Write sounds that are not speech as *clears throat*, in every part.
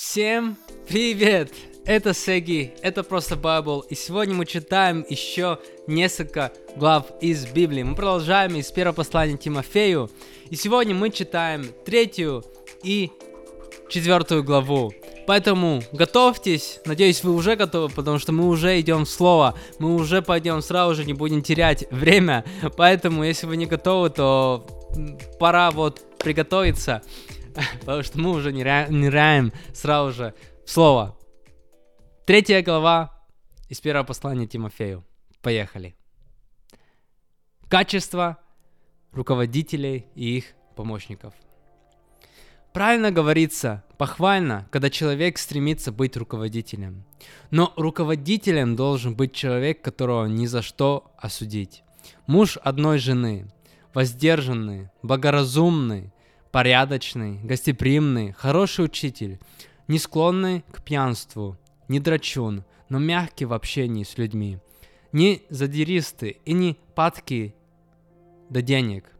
Всем привет! Это Сеги, это просто Байбл, и сегодня мы читаем еще несколько глав из Библии. Мы продолжаем из первого послания Тимофею, и сегодня мы читаем третью и четвертую главу. Поэтому готовьтесь, надеюсь, вы уже готовы, потому что мы уже идем в слово, мы уже пойдем сразу же, не будем терять время. Поэтому, если вы не готовы, то пора вот приготовиться, *laughs* потому что мы уже ныряем сразу же слово. Третья глава из первого послания Тимофею. Поехали. Качество руководителей и их помощников – Правильно говорится, похвально, когда человек стремится быть руководителем. Но руководителем должен быть человек, которого ни за что осудить. Муж одной жены, воздержанный, благоразумный, порядочный, гостеприимный, хороший учитель, не склонный к пьянству, не драчун, но мягкий в общении с людьми, не задиристый и не падкий до денег –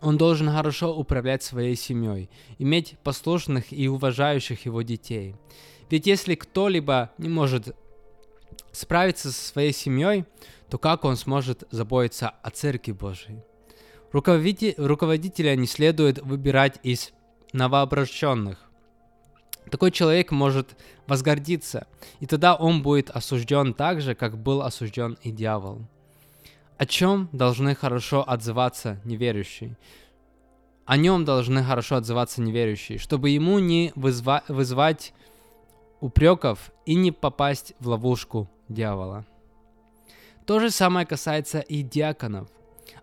он должен хорошо управлять своей семьей, иметь послушных и уважающих его детей. Ведь если кто-либо не может справиться со своей семьей, то как он сможет заботиться о Церкви Божией? Руководитель, руководителя не следует выбирать из новообращенных. Такой человек может возгордиться, и тогда он будет осужден так же, как был осужден и дьявол. О чем должны хорошо отзываться неверующие? О нем должны хорошо отзываться неверующие, чтобы ему не вызва- вызвать упреков и не попасть в ловушку дьявола. То же самое касается и диаконов.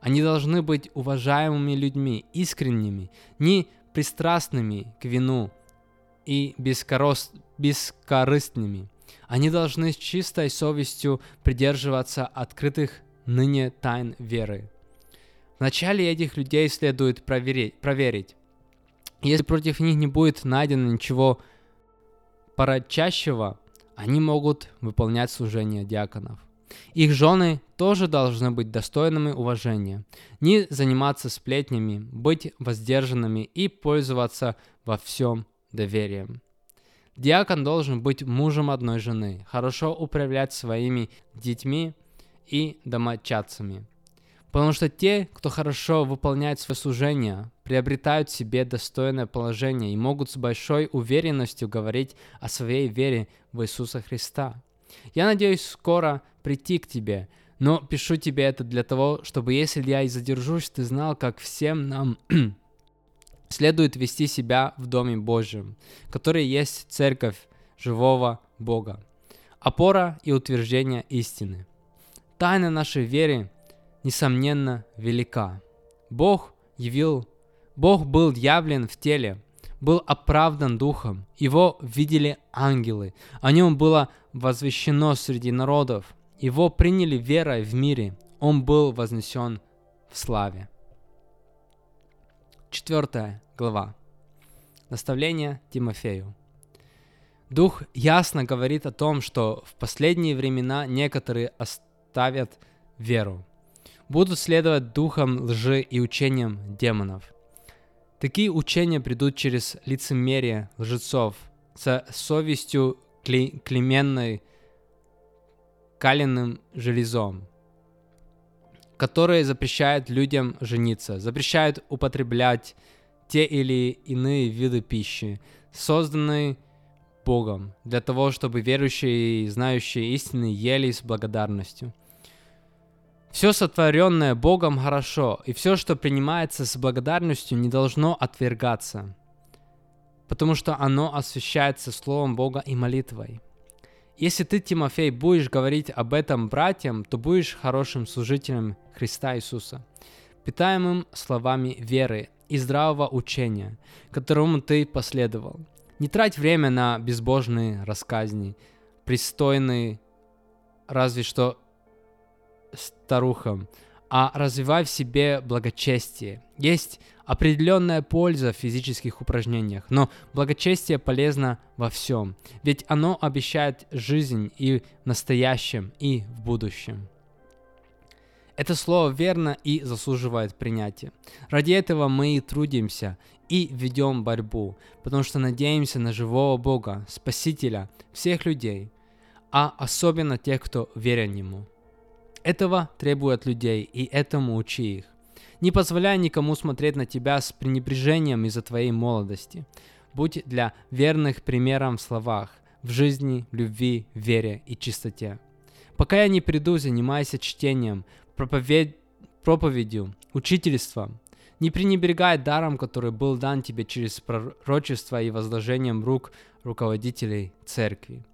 Они должны быть уважаемыми людьми, искренними, не пристрастными к вину и бескорос... бескорыстными. Они должны с чистой совестью придерживаться открытых ныне тайн веры. Вначале этих людей следует проверить, проверить. Если против них не будет найдено ничего порочащего, они могут выполнять служение диаконов. Их жены тоже должны быть достойными уважения, не заниматься сплетнями, быть воздержанными и пользоваться во всем доверием. Диакон должен быть мужем одной жены, хорошо управлять своими детьми и домочадцами. Потому что те, кто хорошо выполняет свое служение, приобретают себе достойное положение и могут с большой уверенностью говорить о своей вере в Иисуса Христа. Я надеюсь скоро прийти к тебе, но пишу тебе это для того, чтобы если я и задержусь, ты знал, как всем нам *clears throat* следует вести себя в Доме Божьем, который есть церковь живого Бога, опора и утверждение истины. Тайна нашей веры, несомненно, велика. Бог явил, Бог был явлен в теле, был оправдан духом, его видели ангелы, о нем было возвещено среди народов, его приняли верой в мире, он был вознесен в славе. Четвертая глава. Наставление Тимофею. Дух ясно говорит о том, что в последние времена некоторые оставят веру. Будут следовать духам лжи и учениям демонов. Такие учения придут через лицемерие лжецов, со совестью кли- клеменной каленым железом, которые запрещают людям жениться, запрещают употреблять те или иные виды пищи, созданные Богом, для того, чтобы верующие и знающие истины ели с благодарностью. Все сотворенное Богом хорошо, и все, что принимается с благодарностью, не должно отвергаться, потому что оно освящается Словом Бога и молитвой. Если ты, Тимофей, будешь говорить об этом братьям, то будешь хорошим служителем Христа Иисуса, питаемым словами веры и здравого учения, которому ты последовал. Не трать время на безбожные рассказни, пристойные разве что старухам, а развивай в себе благочестие. Есть определенная польза в физических упражнениях, но благочестие полезно во всем, ведь оно обещает жизнь и в настоящем, и в будущем. Это слово верно и заслуживает принятия. Ради этого мы и трудимся, и ведем борьбу, потому что надеемся на живого Бога, Спасителя всех людей, а особенно тех, кто верен Ему. Этого требуют людей, и этому учи их. Не позволяй никому смотреть на тебя с пренебрежением из-за твоей молодости. Будь для верных примером в словах, в жизни, любви, вере и чистоте. Пока я не приду, занимайся чтением, проповедь, проповедью, учительством. Не пренебрегай даром, который был дан тебе через пророчество и возложением рук руководителей церкви.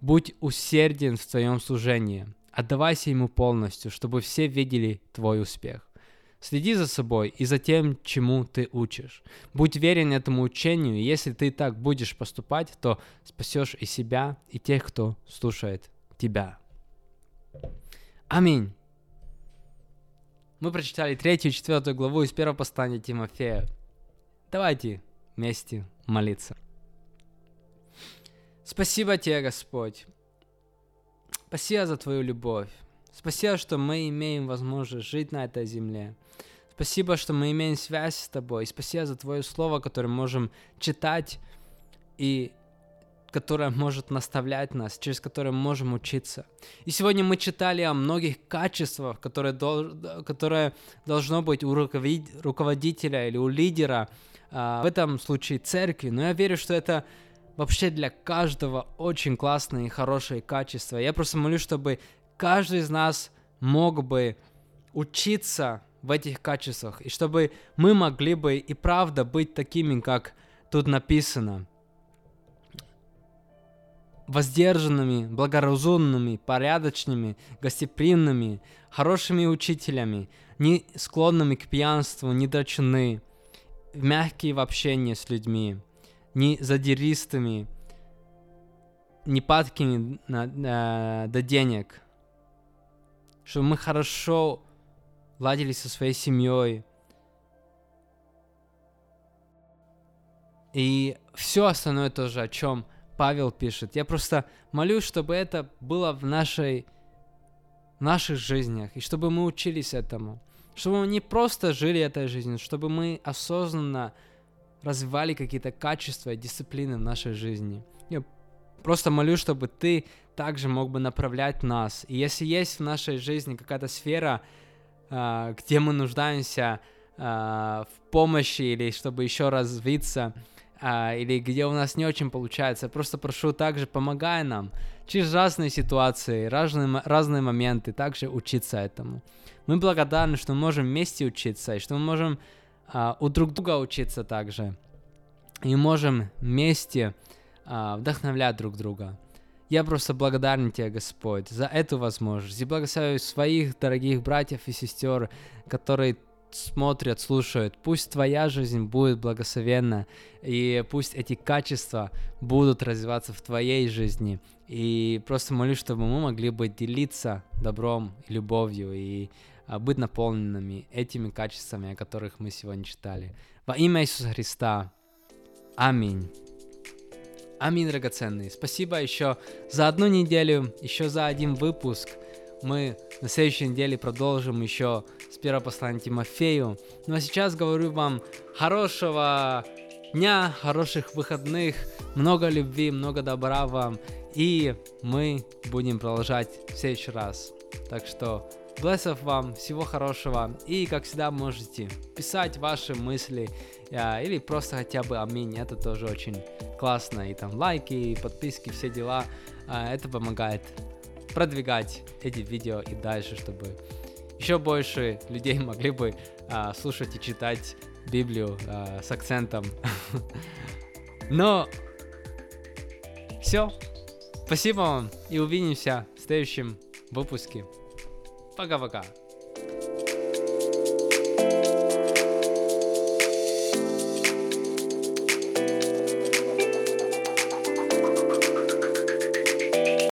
Будь усерден в твоем служении, отдавайся ему полностью, чтобы все видели твой успех. Следи за собой и за тем, чему ты учишь. Будь верен этому учению, и если ты так будешь поступать, то спасешь и себя, и тех, кто слушает тебя. Аминь. Мы прочитали третью и четвертую главу из первого послания Тимофея. Давайте вместе молиться. Спасибо тебе, Господь. Спасибо за Твою любовь. Спасибо, что мы имеем возможность жить на этой земле. Спасибо, что мы имеем связь с тобой. Спасибо за твое слово, которое можем читать и которое может наставлять нас, через которое мы можем учиться. И сегодня мы читали о многих качествах, которые, дол- которые должно быть у руководителя или у лидера, а, в этом случае церкви. Но я верю, что это вообще для каждого очень классные и хорошие качества. Я просто молюсь, чтобы каждый из нас мог бы учиться в этих качествах, и чтобы мы могли бы и правда быть такими, как тут написано, воздержанными, благоразумными, порядочными, гостеприимными, хорошими учителями, не склонными к пьянству, не драчуны, мягкие в общении с людьми, не задиристыми, не падкими на, на, до денег, чтобы мы хорошо ладили со своей семьей. И все остальное тоже, о чем Павел пишет. Я просто молюсь, чтобы это было в нашей в наших жизнях, и чтобы мы учились этому. Чтобы мы не просто жили этой жизнью, чтобы мы осознанно развивали какие-то качества и дисциплины в нашей жизни. Я просто молюсь, чтобы ты также мог бы направлять нас. И если есть в нашей жизни какая-то сфера, а, где мы нуждаемся а, в помощи или чтобы еще развиться, а, или где у нас не очень получается. Просто прошу также, помогай нам через разные ситуации, разные, разные моменты, также учиться этому. Мы благодарны, что мы можем вместе учиться, и что мы можем а, у друг друга учиться также. И можем вместе а, вдохновлять друг друга. Я просто благодарен тебе, Господь, за эту возможность. И благословляю своих дорогих братьев и сестер, которые смотрят, слушают. Пусть твоя жизнь будет благословенна, и пусть эти качества будут развиваться в твоей жизни. И просто молюсь, чтобы мы могли бы делиться добром, любовью и быть наполненными этими качествами, о которых мы сегодня читали. Во имя Иисуса Христа. Аминь. Аминь, драгоценный. Спасибо еще за одну неделю, еще за один выпуск. Мы на следующей неделе продолжим еще с первого послания Тимофею. Ну а сейчас говорю вам хорошего дня, хороших выходных, много любви, много добра вам. И мы будем продолжать в следующий раз. Так что Блессов вам, всего хорошего. И, как всегда, можете писать ваши мысли а, или просто хотя бы аминь. Это тоже очень классно. И там лайки, и подписки, все дела. А, это помогает продвигать эти видео и дальше, чтобы еще больше людей *laughs* могли бы а, слушать и читать Библию а, с акцентом. *laughs* Но все. Спасибо вам и увидимся в следующем выпуске. Vagar, vagar.